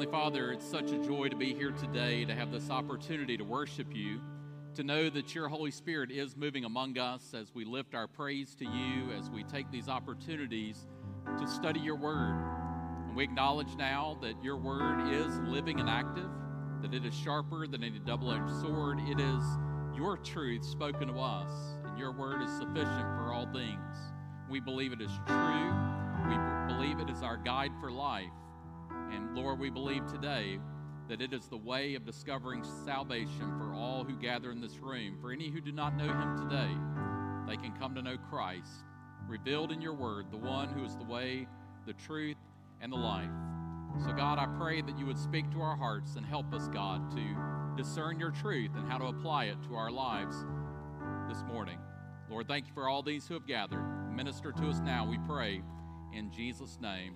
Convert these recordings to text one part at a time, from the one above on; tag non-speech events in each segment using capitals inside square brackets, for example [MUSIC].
Heavenly Father, it's such a joy to be here today, to have this opportunity to worship you, to know that your Holy Spirit is moving among us as we lift our praise to you, as we take these opportunities to study your word. And we acknowledge now that your word is living and active, that it is sharper than any double edged sword. It is your truth spoken to us, and your word is sufficient for all things. We believe it is true, we believe it is our guide for life. And Lord, we believe today that it is the way of discovering salvation for all who gather in this room. For any who do not know him today, they can come to know Christ, revealed in your word, the one who is the way, the truth, and the life. So, God, I pray that you would speak to our hearts and help us, God, to discern your truth and how to apply it to our lives this morning. Lord, thank you for all these who have gathered. Minister to us now, we pray. In Jesus' name,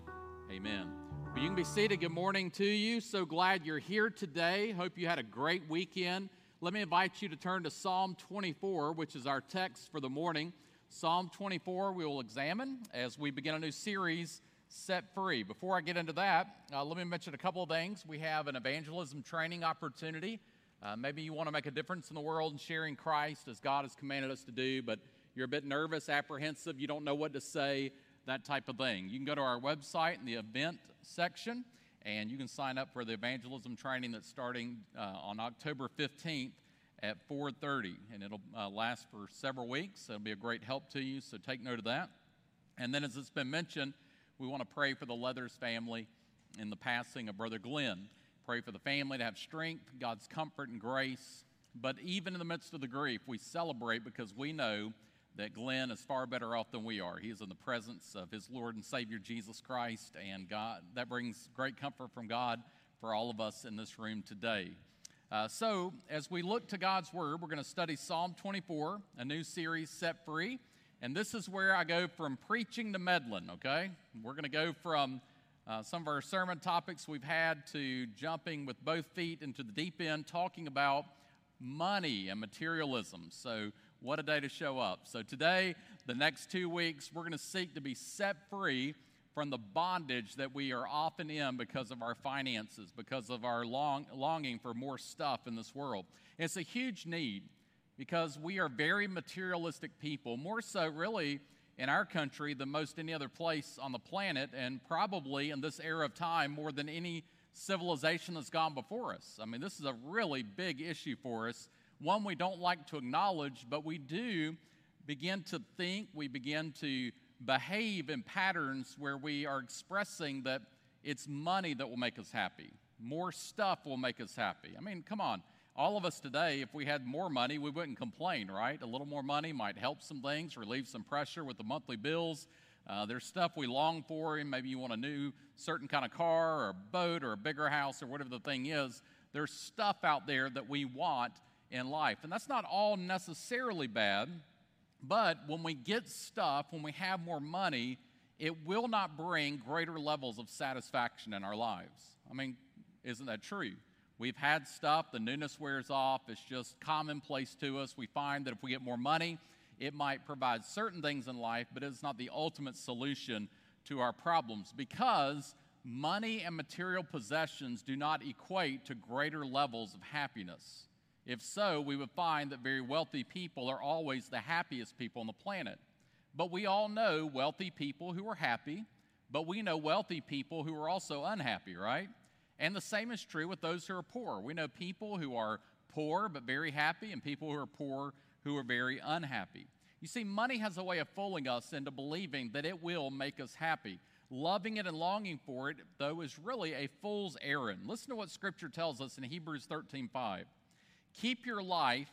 amen. Well, you can be seated. Good morning to you. So glad you're here today. Hope you had a great weekend. Let me invite you to turn to Psalm 24, which is our text for the morning. Psalm 24, we will examine as we begin a new series, Set Free. Before I get into that, uh, let me mention a couple of things. We have an evangelism training opportunity. Uh, maybe you want to make a difference in the world and sharing Christ as God has commanded us to do, but you're a bit nervous, apprehensive, you don't know what to say that type of thing. You can go to our website in the event section and you can sign up for the evangelism training that's starting uh, on October 15th at 4:30 and it'll uh, last for several weeks. It'll be a great help to you, so take note of that. And then as it's been mentioned, we want to pray for the Leathers family in the passing of brother Glenn. Pray for the family to have strength, God's comfort and grace. But even in the midst of the grief, we celebrate because we know that Glenn is far better off than we are. He is in the presence of his Lord and Savior Jesus Christ, and God that brings great comfort from God for all of us in this room today. Uh, so, as we look to God's Word, we're going to study Psalm 24, a new series, Set Free. And this is where I go from preaching to meddling, okay? We're going to go from uh, some of our sermon topics we've had to jumping with both feet into the deep end, talking about money and materialism. So, what a day to show up. So, today, the next two weeks, we're going to seek to be set free from the bondage that we are often in because of our finances, because of our long, longing for more stuff in this world. It's a huge need because we are very materialistic people, more so, really, in our country than most any other place on the planet, and probably in this era of time more than any civilization that's gone before us. I mean, this is a really big issue for us one we don't like to acknowledge, but we do begin to think, we begin to behave in patterns where we are expressing that it's money that will make us happy. More stuff will make us happy. I mean, come on. All of us today, if we had more money, we wouldn't complain, right? A little more money might help some things, relieve some pressure with the monthly bills. Uh, there's stuff we long for, and maybe you want a new certain kind of car or a boat or a bigger house or whatever the thing is. There's stuff out there that we want in life. And that's not all necessarily bad, but when we get stuff, when we have more money, it will not bring greater levels of satisfaction in our lives. I mean, isn't that true? We've had stuff, the newness wears off, it's just commonplace to us. We find that if we get more money, it might provide certain things in life, but it's not the ultimate solution to our problems because money and material possessions do not equate to greater levels of happiness. If so, we would find that very wealthy people are always the happiest people on the planet. But we all know wealthy people who are happy, but we know wealthy people who are also unhappy, right? And the same is true with those who are poor. We know people who are poor but very happy, and people who are poor who are very unhappy. You see, money has a way of fooling us into believing that it will make us happy. Loving it and longing for it, though, is really a fool's errand. Listen to what Scripture tells us in Hebrews 13 5. Keep your life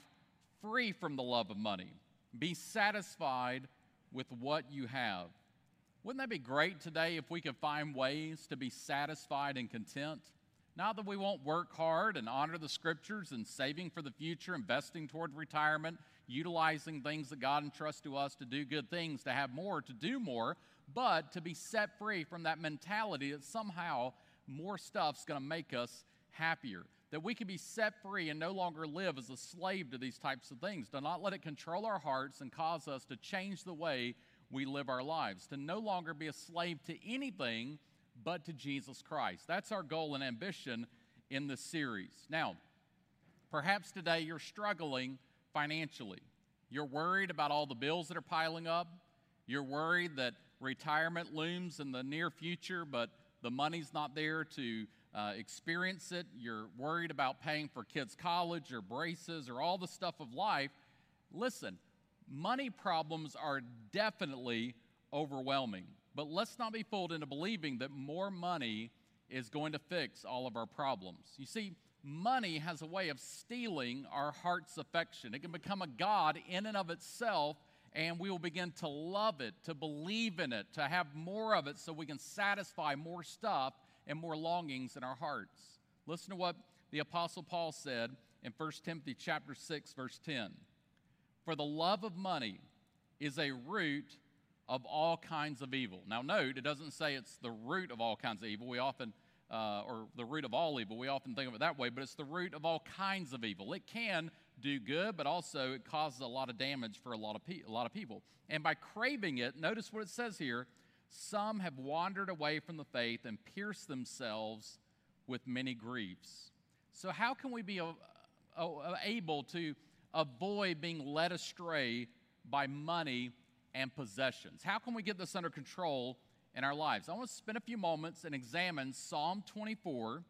free from the love of money. Be satisfied with what you have. Wouldn't that be great today if we could find ways to be satisfied and content? Not that we won't work hard and honor the scriptures and saving for the future, investing toward retirement, utilizing things that God entrusts to us to do good things, to have more, to do more, but to be set free from that mentality that somehow more stuff's going to make us happier that we can be set free and no longer live as a slave to these types of things. Do not let it control our hearts and cause us to change the way we live our lives, to no longer be a slave to anything but to Jesus Christ. That's our goal and ambition in this series. Now, perhaps today you're struggling financially. You're worried about all the bills that are piling up. You're worried that retirement looms in the near future, but the money's not there to uh, experience it. You're worried about paying for kids' college or braces or all the stuff of life. Listen, money problems are definitely overwhelming. But let's not be fooled into believing that more money is going to fix all of our problems. You see, money has a way of stealing our heart's affection. It can become a God in and of itself, and we will begin to love it, to believe in it, to have more of it so we can satisfy more stuff and more longings in our hearts. Listen to what the apostle Paul said in 1 Timothy chapter 6 verse 10. For the love of money is a root of all kinds of evil. Now, note, it doesn't say it's the root of all kinds of evil. We often, uh, or the root of all evil, we often think of it that way, but it's the root of all kinds of evil. It can do good, but also it causes a lot of damage for a lot of, pe- a lot of people. And by craving it, notice what it says here some have wandered away from the faith and pierced themselves with many griefs. So, how can we be uh, uh, able to avoid being led astray by money and possessions. How can we get this under control in our lives? I want to spend a few moments and examine Psalm 24,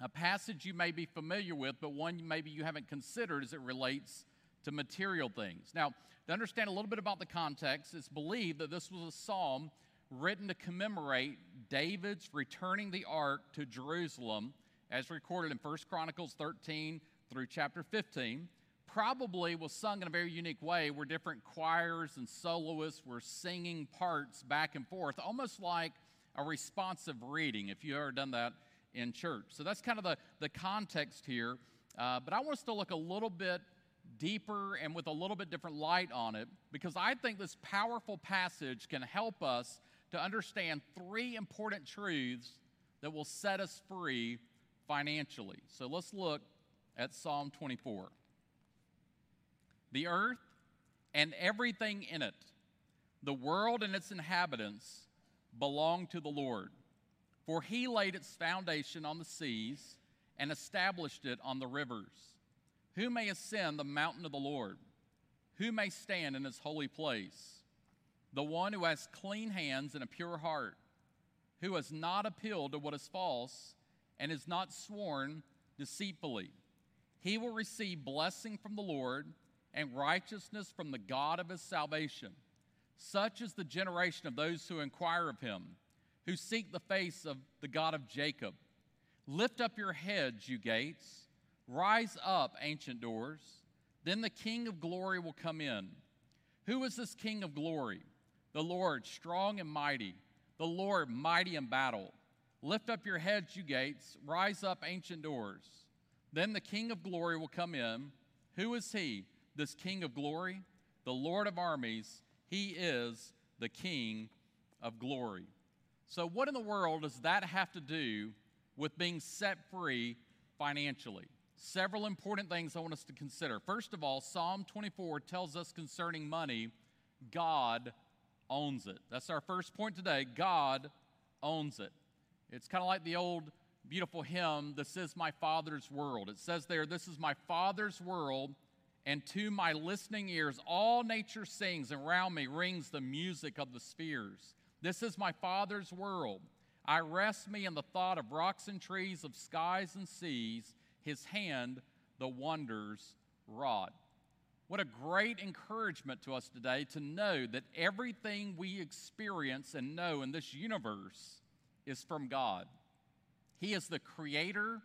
a passage you may be familiar with, but one maybe you haven't considered as it relates to material things. Now, to understand a little bit about the context, it's believed that this was a psalm written to commemorate David's returning the ark to Jerusalem as recorded in 1 Chronicles 13 through chapter 15 probably was sung in a very unique way where different choirs and soloists were singing parts back and forth, almost like a responsive reading, if you've ever done that in church. So that's kind of the, the context here. Uh, but I want us to look a little bit deeper and with a little bit different light on it because I think this powerful passage can help us to understand three important truths that will set us free financially. So let's look at Psalm 24 the earth and everything in it, the world and its inhabitants, belong to the Lord. For he laid its foundation on the seas and established it on the rivers. Who may ascend the mountain of the Lord? Who may stand in his holy place? The one who has clean hands and a pure heart, who has not appealed to what is false and has not sworn deceitfully. He will receive blessing from the Lord and righteousness from the God of his salvation. Such is the generation of those who inquire of him, who seek the face of the God of Jacob. Lift up your heads, you gates. Rise up, ancient doors. Then the King of glory will come in. Who is this King of glory? The Lord, strong and mighty, the Lord, mighty in battle. Lift up your heads, you gates. Rise up, ancient doors. Then the King of glory will come in. Who is he? this King of glory, the Lord of armies, he is the King of glory. So, what in the world does that have to do with being set free financially? Several important things I want us to consider. First of all, Psalm 24 tells us concerning money, God owns it. That's our first point today. God owns it. It's kind of like the old beautiful hymn, This is my Father's world. It says there, This is my Father's world, and to my listening ears, all nature sings, and around me rings the music of the spheres. This is my Father's world. I rest me in the thought of rocks and trees, of skies and seas, his hand, the wonders wrought. What a great encouragement to us today to know that everything we experience and know in this universe is from God. He is the creator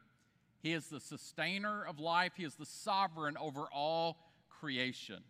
he is the sustainer of life, He is the sovereign over all creation.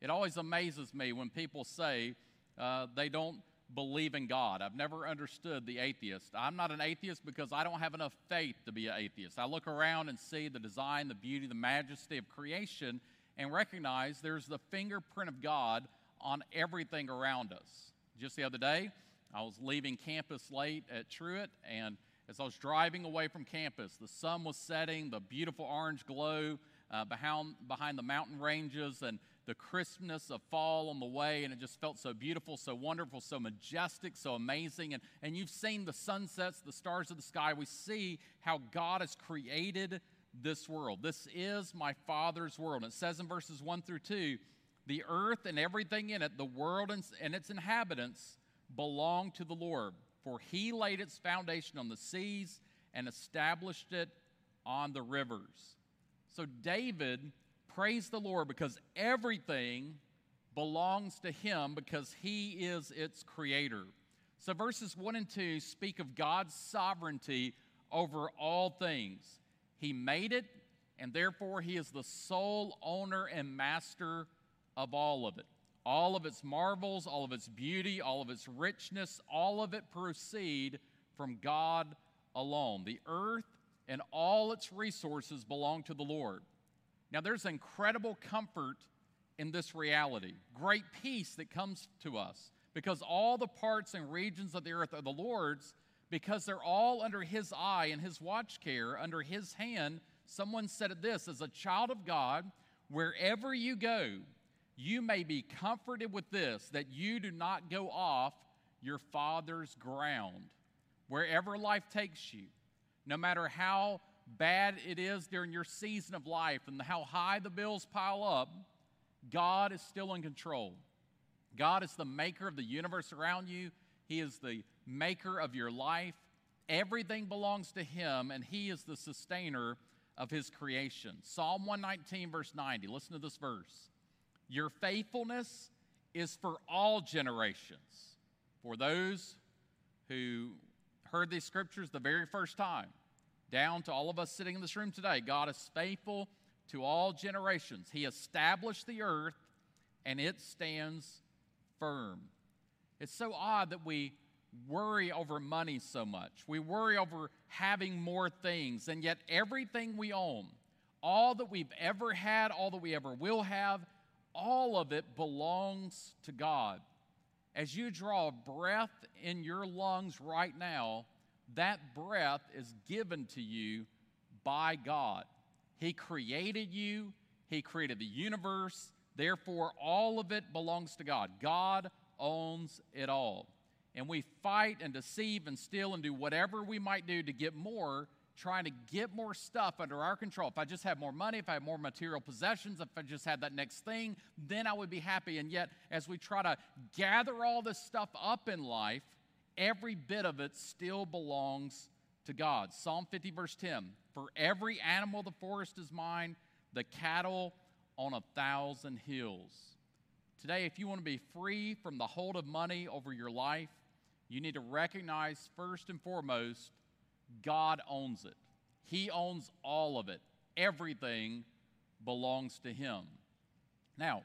It always amazes me when people say uh, they don't believe in God. I've never understood the atheist. I'm not an atheist because I don't have enough faith to be an atheist. I look around and see the design, the beauty, the majesty of creation and recognize there's the fingerprint of God on everything around us. Just the other day, I was leaving campus late at Truett and as I was driving away from campus, the sun was setting, the beautiful orange glow uh, behind, behind the mountain ranges, and the crispness of fall on the way, and it just felt so beautiful, so wonderful, so majestic, so amazing. And, and you've seen the sunsets, the stars of the sky. We see how God has created this world. This is my Father's world. It says in verses 1 through 2 the earth and everything in it, the world and, and its inhabitants, belong to the Lord. For he laid its foundation on the seas and established it on the rivers. So David praised the Lord because everything belongs to him because he is its creator. So verses 1 and 2 speak of God's sovereignty over all things. He made it, and therefore he is the sole owner and master of all of it. All of its marvels, all of its beauty, all of its richness, all of it proceed from God alone. The earth and all its resources belong to the Lord. Now, there's incredible comfort in this reality, great peace that comes to us because all the parts and regions of the earth are the Lord's because they're all under His eye and His watch care, under His hand. Someone said this as a child of God, wherever you go, you may be comforted with this that you do not go off your Father's ground. Wherever life takes you, no matter how bad it is during your season of life and how high the bills pile up, God is still in control. God is the maker of the universe around you, He is the maker of your life. Everything belongs to Him, and He is the sustainer of His creation. Psalm 119, verse 90. Listen to this verse. Your faithfulness is for all generations. For those who heard these scriptures the very first time, down to all of us sitting in this room today, God is faithful to all generations. He established the earth and it stands firm. It's so odd that we worry over money so much. We worry over having more things, and yet everything we own, all that we've ever had, all that we ever will have, all of it belongs to God. As you draw breath in your lungs right now, that breath is given to you by God. He created you, He created the universe, therefore, all of it belongs to God. God owns it all. And we fight and deceive and steal and do whatever we might do to get more trying to get more stuff under our control. If I just had more money, if I had more material possessions, if I just had that next thing, then I would be happy. And yet, as we try to gather all this stuff up in life, every bit of it still belongs to God. Psalm 50, verse 10 For every animal of the forest is mine, the cattle on a thousand hills. Today, if you want to be free from the hold of money over your life, you need to recognize first and foremost God owns it. He owns all of it. Everything belongs to Him. Now,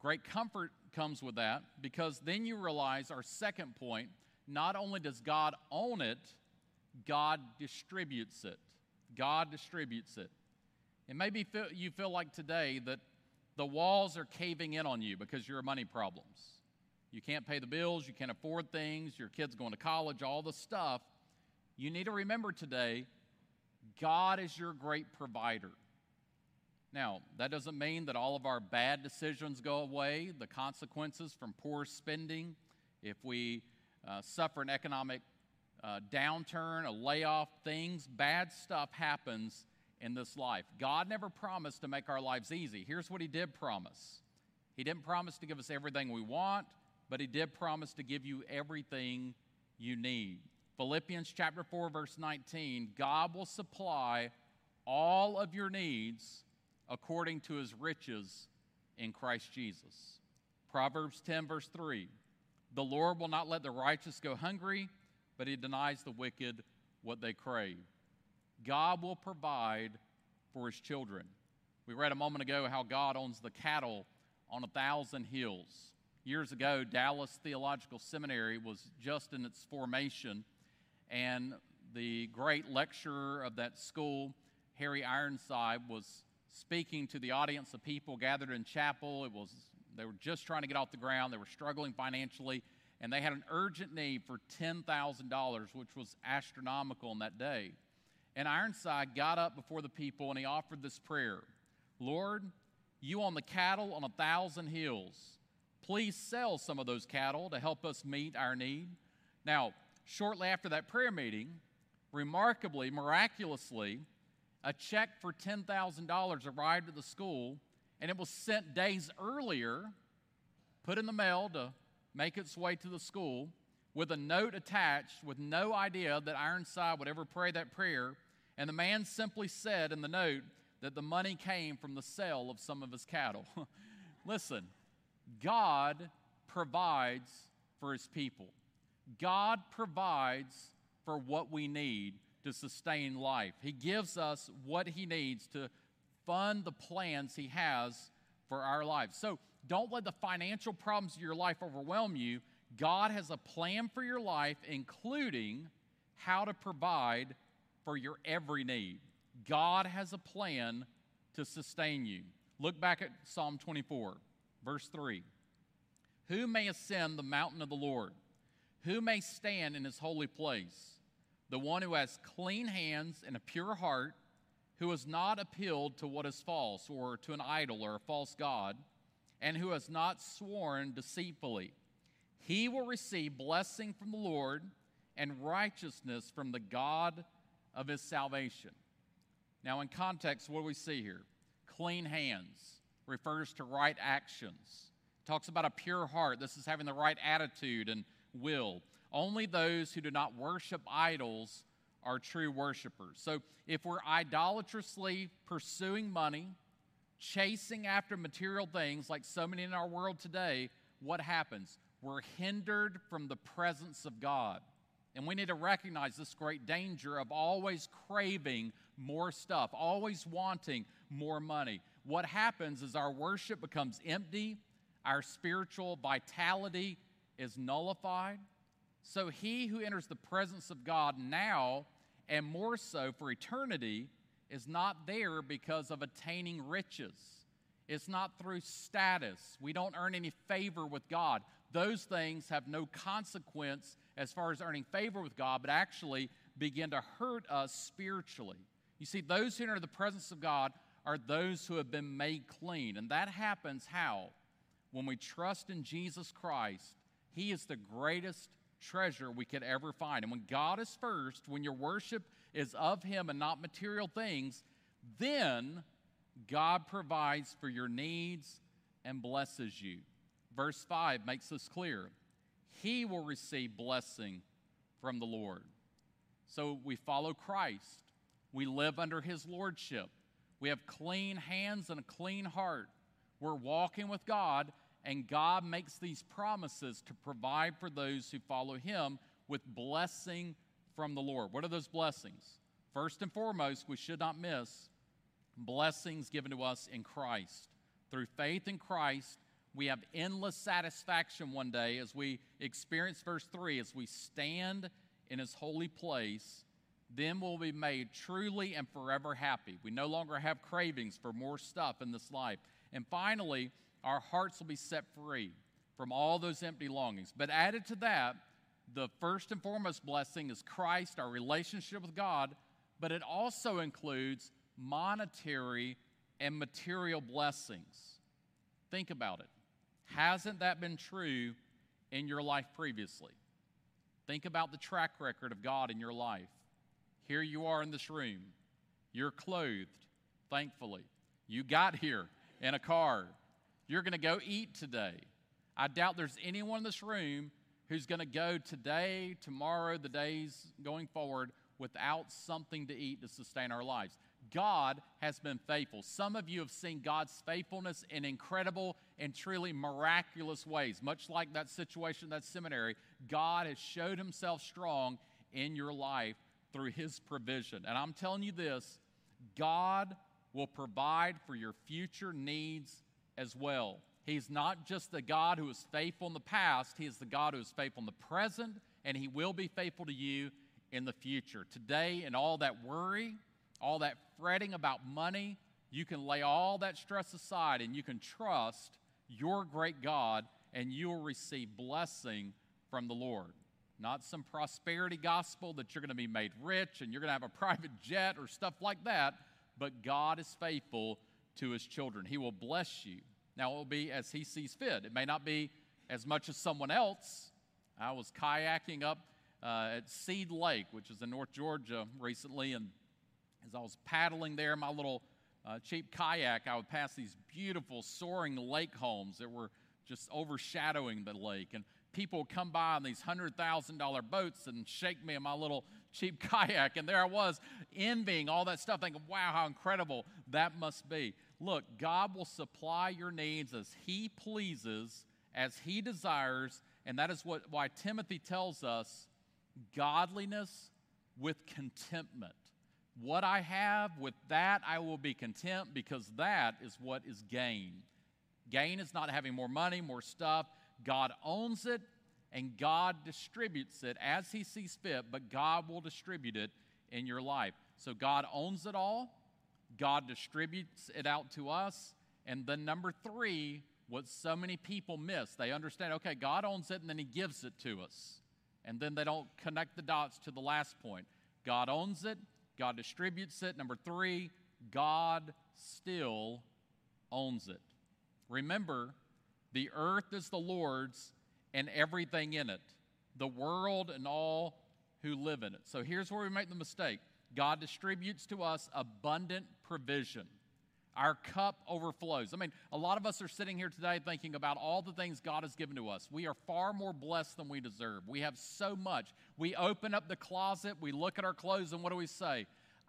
great comfort comes with that because then you realize our second point not only does God own it, God distributes it. God distributes it. And maybe you feel like today that the walls are caving in on you because of your money problems. You can't pay the bills, you can't afford things, your kids going to college, all the stuff. You need to remember today God is your great provider. Now, that doesn't mean that all of our bad decisions go away, the consequences from poor spending. If we uh, suffer an economic uh, downturn, a layoff, things, bad stuff happens in this life. God never promised to make our lives easy. Here's what He did promise He didn't promise to give us everything we want, but He did promise to give you everything you need. Philippians chapter 4 verse 19, God will supply all of your needs according to his riches in Christ Jesus. Proverbs 10 verse 3, the Lord will not let the righteous go hungry, but he denies the wicked what they crave. God will provide for his children. We read a moment ago how God owns the cattle on a thousand hills. Years ago, Dallas Theological Seminary was just in its formation and the great lecturer of that school, Harry Ironside, was speaking to the audience of people gathered in chapel. It was they were just trying to get off the ground. They were struggling financially, and they had an urgent need for $10,000, which was astronomical in that day. And Ironside got up before the people and he offered this prayer Lord, You own the cattle on a thousand hills. Please sell some of those cattle to help us meet our need. Now, shortly after that prayer meeting, remarkably, miraculously, a check for $10,000 arrived at the school, and it was sent days earlier, put in the mail to make its way to the school, with a note attached with no idea that Ironside would ever pray that prayer. And the man simply said in the note that the money came from the sale of some of his cattle. [LAUGHS] Listen, God provides for his people. God provides for what we need to sustain life. He gives us what He needs to fund the plans He has for our lives. So don't let the financial problems of your life overwhelm you. God has a plan for your life, including how to provide for your every need. God has a plan to sustain you. Look back at Psalm 24, verse 3. Who may ascend the mountain of the Lord? Who may stand in his holy place? The one who has clean hands and a pure heart, who has not appealed to what is false or to an idol or a false God, and who has not sworn deceitfully. He will receive blessing from the Lord and righteousness from the God of his salvation. Now, in context, what do we see here? Clean hands refers to right actions. Talks about a pure heart. This is having the right attitude and will. Only those who do not worship idols are true worshipers. So if we're idolatrously pursuing money, chasing after material things like so many in our world today, what happens? We're hindered from the presence of God. And we need to recognize this great danger of always craving more stuff, always wanting more money. What happens is our worship becomes empty, our spiritual vitality is nullified. So he who enters the presence of God now, and more so for eternity, is not there because of attaining riches. It's not through status. We don't earn any favor with God. Those things have no consequence as far as earning favor with God, but actually begin to hurt us spiritually. You see, those who enter the presence of God are those who have been made clean. And that happens how? When we trust in Jesus Christ he is the greatest treasure we could ever find. And when God is first, when your worship is of Him and not material things, then God provides for your needs and blesses you. Verse 5 makes this clear. He will receive blessing from the Lord. So we follow Christ. We live under His Lordship. We have clean hands and a clean heart. We're walking with God and God makes these promises to provide for those who follow Him with blessing from the Lord. What are those blessings? First and foremost, we should not miss blessings given to us in Christ. Through faith in Christ, we have endless satisfaction one day as we experience verse 3 as we stand in His holy place. Then we'll be made truly and forever happy. We no longer have cravings for more stuff in this life. And finally, our hearts will be set free from all those empty longings. But added to that, the first and foremost blessing is Christ, our relationship with God, but it also includes monetary and material blessings. Think about it. Hasn't that been true in your life previously? Think about the track record of God in your life. Here you are in this room. You're clothed, thankfully. You got here in a car. You're going to go eat today. I doubt there's anyone in this room who's going to go today, tomorrow, the days going forward without something to eat to sustain our lives. God has been faithful. Some of you have seen God's faithfulness in incredible and truly miraculous ways. Much like that situation, that seminary, God has showed himself strong in your life through his provision. And I'm telling you this God will provide for your future needs as well. He's not just the God who is faithful in the past, He is the God who is faithful in the present, and He will be faithful to you in the future. Today, and all that worry, all that fretting about money, you can lay all that stress aside and you can trust your great God, and you will receive blessing from the Lord. Not some prosperity gospel that you're going to be made rich and you're going to have a [LAUGHS] private jet or stuff like that, but God is faithful to his children. He will bless you. Now, it will be as he sees fit. It may not be as much as someone else. I was kayaking up uh, at Seed Lake, which is in North Georgia recently, and as I was paddling there, my little uh, cheap kayak, I would pass these beautiful soaring lake homes that were just overshadowing the lake. And people come by on these $100,000 boats and shake me in my little cheap [LAUGHS] kayak. And there I was, envying all that stuff, thinking, wow, how incredible that must be. Look, God will supply your needs as He pleases, as He desires. And that is what, why Timothy tells us godliness with contentment. What I have, with that I will be content because that is what is gain. Gain is not having more money, more stuff. God owns it and God distributes it as He sees fit, but God will distribute it in your life. So God owns it all, God distributes it out to us. And then, number three, what so many people miss, they understand, okay, God owns it and then He gives it to us. And then they don't connect the dots to the last point. God owns it, God distributes it. Number three, God still owns it. Remember, the earth is the Lord's and everything in it, the world and all who live in it. So here's where we make the mistake God distributes to us abundant provision. Our cup overflows. I mean, a lot of us are sitting here today thinking about all the things God has given to us. We are far more blessed than we deserve. We have so much. We open up the closet, we look at our clothes, and what do we say?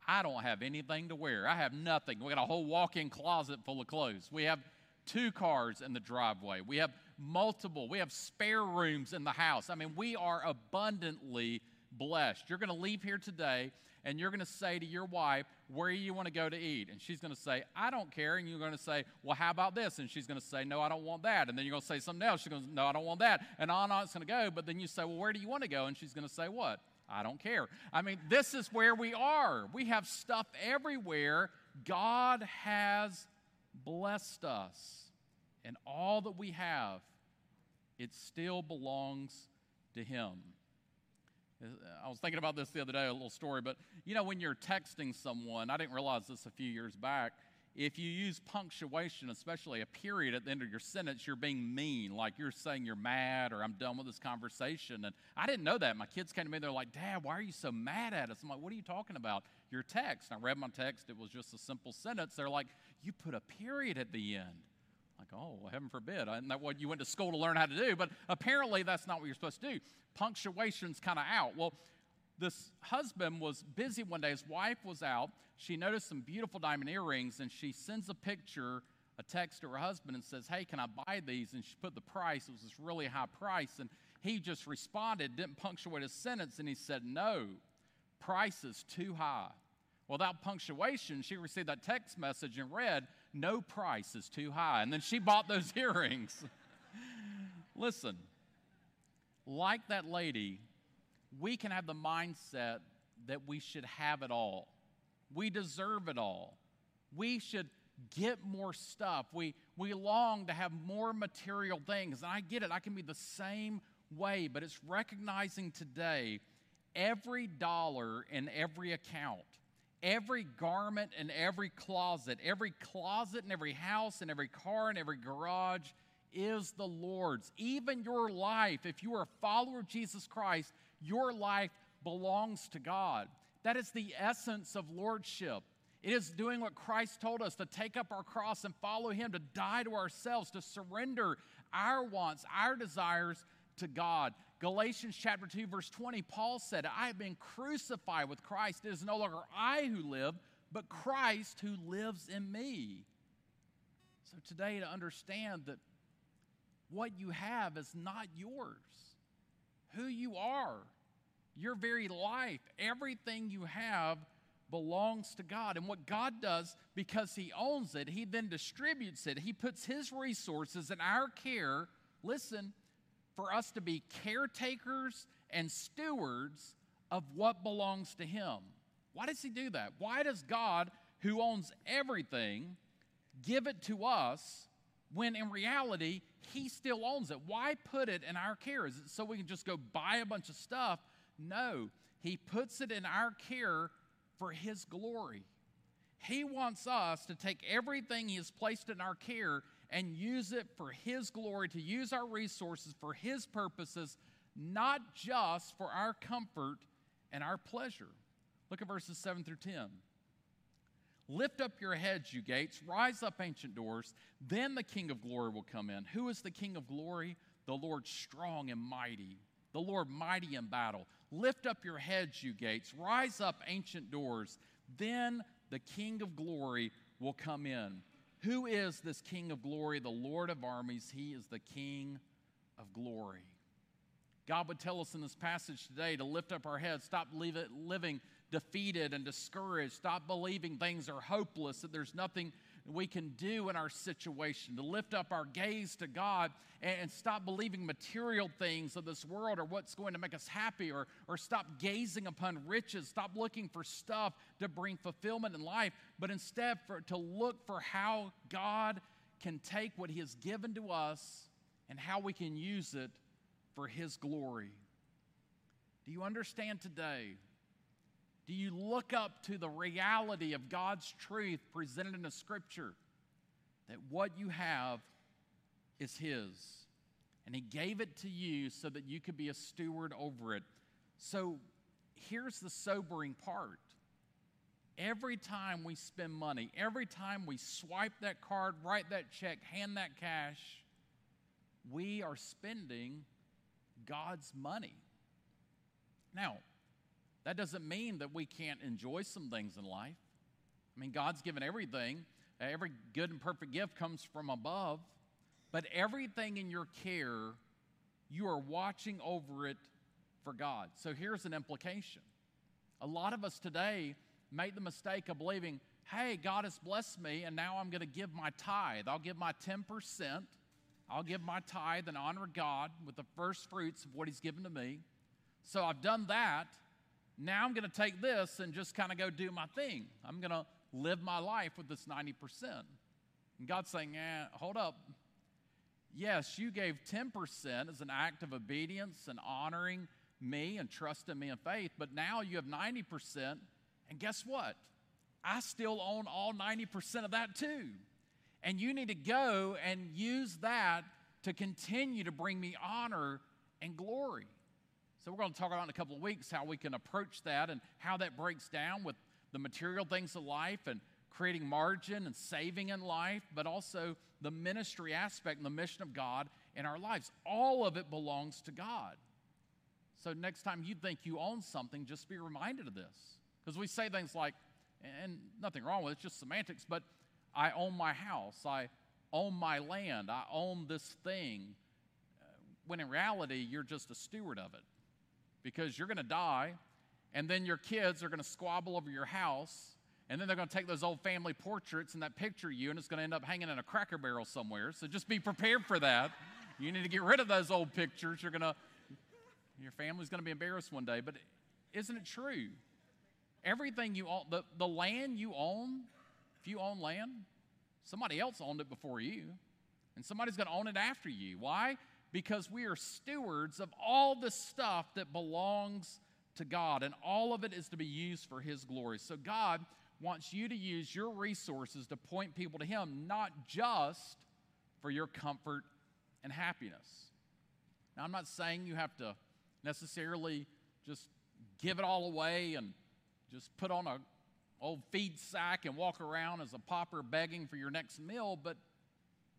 I don't have anything to wear. I have nothing. We got a whole walk in closet full of clothes. We have two cars in the driveway. We have multiple. We have spare rooms in the house. I mean, we are abundantly blessed. You're going to leave here today and you're going to say to your wife, Where do you want to go to eat? And she's going to say, I don't care. And you're going to say, Well, how about this? And she's going to say, No, I don't want that. And then you're going to say something else. She's going No, I don't want that. And on and on it's going to go. But then you say, Well, where do you want to go? And she's going to say, What? I don't care. I mean, this is where we are. We have stuff everywhere. God has blessed us. And all that we have, it still belongs to Him. I was thinking about this the other day, a little story, but you know, when you're texting someone, I didn't realize this a few years back. If you use punctuation, especially a period at the end of your sentence, you're being mean, like you're saying you're mad or I'm done with this conversation. And I didn't know that. My kids came to me, they're like, Dad, why are you so mad at us? I'm like, What are you talking about? Your text. I read my text, it was just a simple sentence. They're like, You put a period at the end. Like, oh, heaven forbid. Isn't that what you went to school to learn how to do? But apparently, that's not what you're supposed to do. Punctuation's kind of out. Well, this husband was busy one day. His wife was out. She noticed some beautiful diamond earrings, and she sends a picture, a text to her husband, and says, Hey, can I buy these? And she put the price. It was this really high price. And he just responded, didn't punctuate his sentence, and he said, No, price is too high. Without punctuation, she received that text message and read, No price is too high. And then she bought those [LAUGHS] earrings. Listen, like that lady, we can have the mindset that we should have it all. We deserve it all. We should get more stuff. We, we long to have more material things. And I get it, I can be the same way, but it's recognizing today every dollar in every account, every garment in every closet, every closet in every house, and every car, and every garage is the Lord's. Even your life, if you are a follower of Jesus Christ, your life belongs to God. That is the essence of lordship. It is doing what Christ told us to take up our cross and follow Him, to die to ourselves, to surrender our wants, our desires to God. Galatians chapter 2, verse 20, Paul said, I have been crucified with Christ. It is no longer I who live, but Christ who lives in me. So today, to understand that what you have is not yours, who you are, your very life, everything you have belongs to God. And what God does, because He owns it, He then distributes it. He puts His resources in our care, listen, for us to be caretakers and stewards of what belongs to Him. Why does He do that? Why does God, who owns everything, give it to us when in reality, He still owns it? Why put it in our care? Is it so we can just go buy a bunch of stuff? No, He puts it in our care for His glory. He wants us to take everything He has placed in our care and use it for His glory, to use our resources for His purposes, not just for our comfort and our pleasure. Look at verses 7 through 10. Lift up your heads, you gates, rise up, ancient doors. Then the King of glory will come in. Who is the King of glory? The Lord strong and mighty, the Lord mighty in battle. Lift up your heads, you gates, rise up, ancient doors. Then the King of glory will come in. Who is this King of glory? The Lord of armies. He is the King of glory. God would tell us in this passage today to lift up our heads, stop living defeated and discouraged, stop believing things are hopeless, that there's nothing we can do in our situation, to lift up our gaze to God and, stop believing material things of this world or what's going to make us happy, or, or stop gazing upon riches, stop looking for stuff to bring fulfillment in life, but instead for, to look for how God can take what He has given to us and how we can use it for His glory. Do you understand today do you look up to the reality of God's truth presented in the scripture that what you have is His? And He gave it to you so that you could be a steward over it. So here's the sobering part. Every time we spend money, every time we swipe that card, write that check, hand that cash, we are spending God's money. Now, that doesn't mean that we can't enjoy some things in life. I mean, God's given everything. Every good and perfect gift comes from above. But everything in your care, you are watching over it for God. So here's an implication. A lot of us today make the mistake of believing, hey, God has blessed me, and now I'm going to give my tithe. I'll give my 10%. I'll give my tithe and honor God with the first fruits of what He's given to me. So I've done that. Now I'm going to take this and just kind of go do my thing. I'm going to live my life with this 90%. And God's saying, eh, hold up. Yes, you gave 10% as an act of obedience and honoring me and trusting me in faith, but now you have 90%. And guess what? I still own all 90% of that too. And you need to go and use that to continue to bring me honor and glory. So, we're going to talk about in a couple of weeks how we can approach that and how that breaks down with the material things of life and creating margin and saving in life, but also the ministry aspect and the mission of God in our lives. All of it belongs to God. So, next time you think you own something, just be reminded of this. Because we say things like, and nothing wrong with it, it's just semantics, but I own my house, I own my land, I own this thing. Uh, when in reality, you're just a steward of it because you're going to die, and then your kids are going to squabble over your house, and then they're going to take those old family portraits and that picture of you, and it's going to end up hanging in a cracker barrel somewhere. So just be prepared for that. You need to get rid of those old pictures. You're going to, your family's going to be embarrassed one day. But isn't it true? Everything you own, the, the land you own, if you own land, somebody else owned it before you, and somebody's going to own it after you. Why? Because we are stewards of all the stuff that belongs to God, and all of it is to be used for His glory. So, God wants you to use your resources to point people to Him, not just for your comfort and happiness. Now, I'm not saying you have to necessarily just give it all away and just put on a old feed sack and walk around as a pauper begging for your next meal, but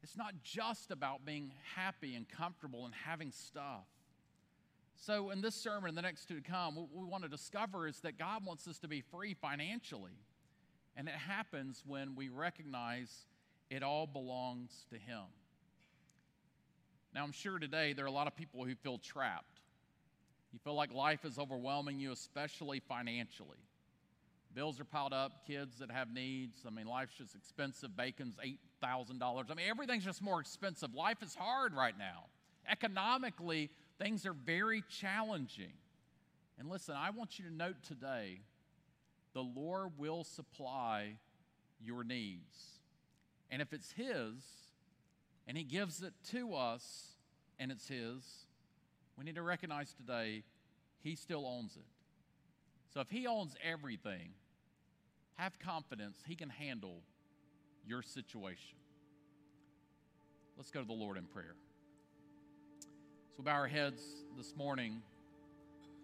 it's not just about being happy and comfortable and having stuff. So, in this sermon and the next two to come, what we want to discover is that God wants us to be free financially. And it happens when we recognize it all belongs to Him. Now, I'm sure today there are a lot of people who feel trapped. You feel like life is overwhelming you, especially financially. Bills are piled up, kids that have needs. I mean, life's just expensive. Bacon's $8,000. I mean, everything's just more expensive. Life is hard right now. Economically, things are very challenging. And listen, I want you to note today the Lord will supply your needs. And if it's His, and He gives it to us, and it's His, we need to recognize today He still owns it. So if He owns everything, have confidence He can handle your situation. Let's go to the Lord in prayer. So, bow our heads this morning.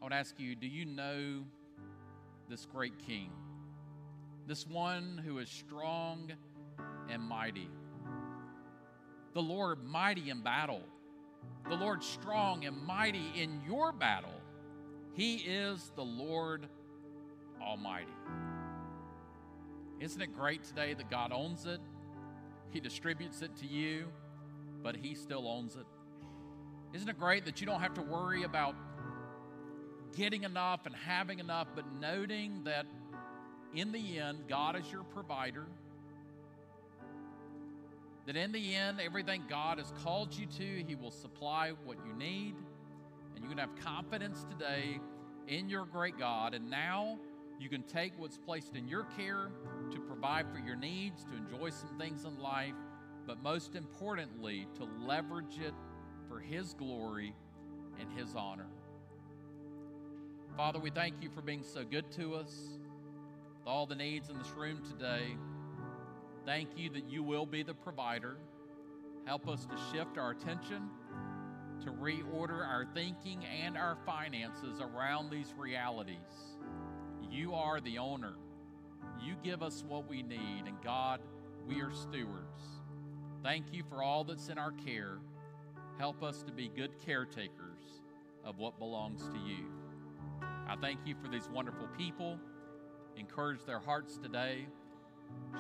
I would ask you do you know this great King? This one who is strong and mighty. The Lord mighty in battle. The Lord strong and mighty in your battle. He is the Lord Almighty. Isn't it great today that God owns it? He distributes it to you, but He still owns it. Isn't it great that you don't have to worry about getting enough and having enough, but noting that in the end, God is your provider? That in the end, everything God has called you to, He will supply what you need. And you can have confidence today in your great God. And now you can take what's placed in your care provide for your needs, to enjoy some things in life, but most importantly, to leverage it for His glory and His honor. Father, we thank you for being so good to us, with all the needs in this room today. Thank you that you will be the provider. Help us to shift our attention, to reorder our thinking and our finances around these realities. You are the owner. You give us what we need, and God, we are stewards. Thank you for all that's in our care. Help us to be good caretakers of what belongs to you. I thank you for these wonderful people. Encourage their hearts today.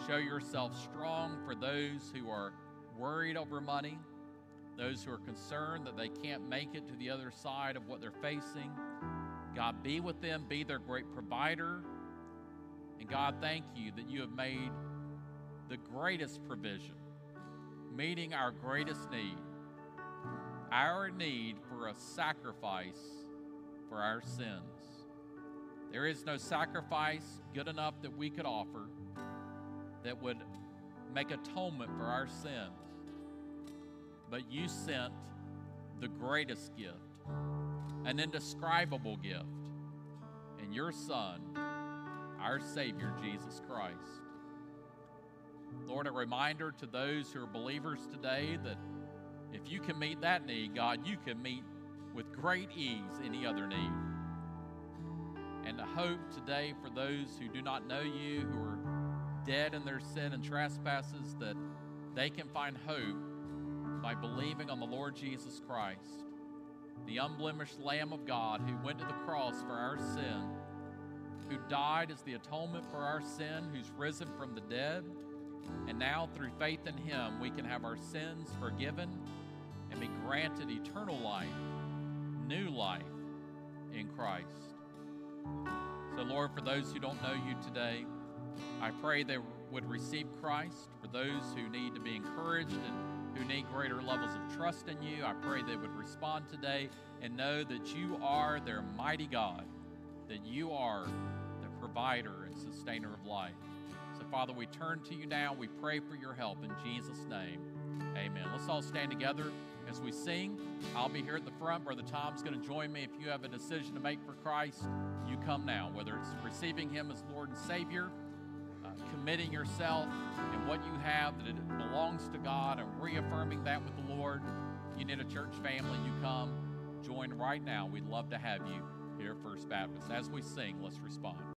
Show yourself strong for those who are worried over money, those who are concerned that they can't make it to the other side of what they're facing. God, be with them, be their great provider. And God, thank you that you have made the greatest provision, meeting our greatest need, our need for a sacrifice for our sins. There is no sacrifice good enough that we could offer that would make atonement for our sins. But you sent the greatest gift, an indescribable gift, in your Son, our Savior, Jesus Christ. Lord, a reminder to those who are believers today that if you can meet that need, God, you can meet with great ease any other need. And to hope today for those who do not know you, who are dead in their sin and trespasses, that they can find hope by believing on the Lord Jesus Christ, the unblemished Lamb of God who went to the cross for our sin, who died as the atonement for our sin, who's risen from the dead. And now, through faith in him, we can have our sins forgiven and be granted eternal life, new life in Christ. So, Lord, for those who don't know you today, I pray they would receive Christ. For those who need to be encouraged and who need greater levels of trust in you, I pray they would respond today and know that you are their mighty God, that you are provider and sustainer of life. So, Father, we turn to you now. We pray for your help in Jesus' name. Amen. Let's all stand together as we sing. I'll be here at the front. Brother Tom's going to join me. If you have a decision to make for Christ, you come now, whether it's receiving Him as Lord and Savior uh, committing yourself and what you have that it belongs to God and reaffirming that with the Lord. You need a church family, you come. Join right now. We'd love to have you here at First Baptist. As we sing, let's respond.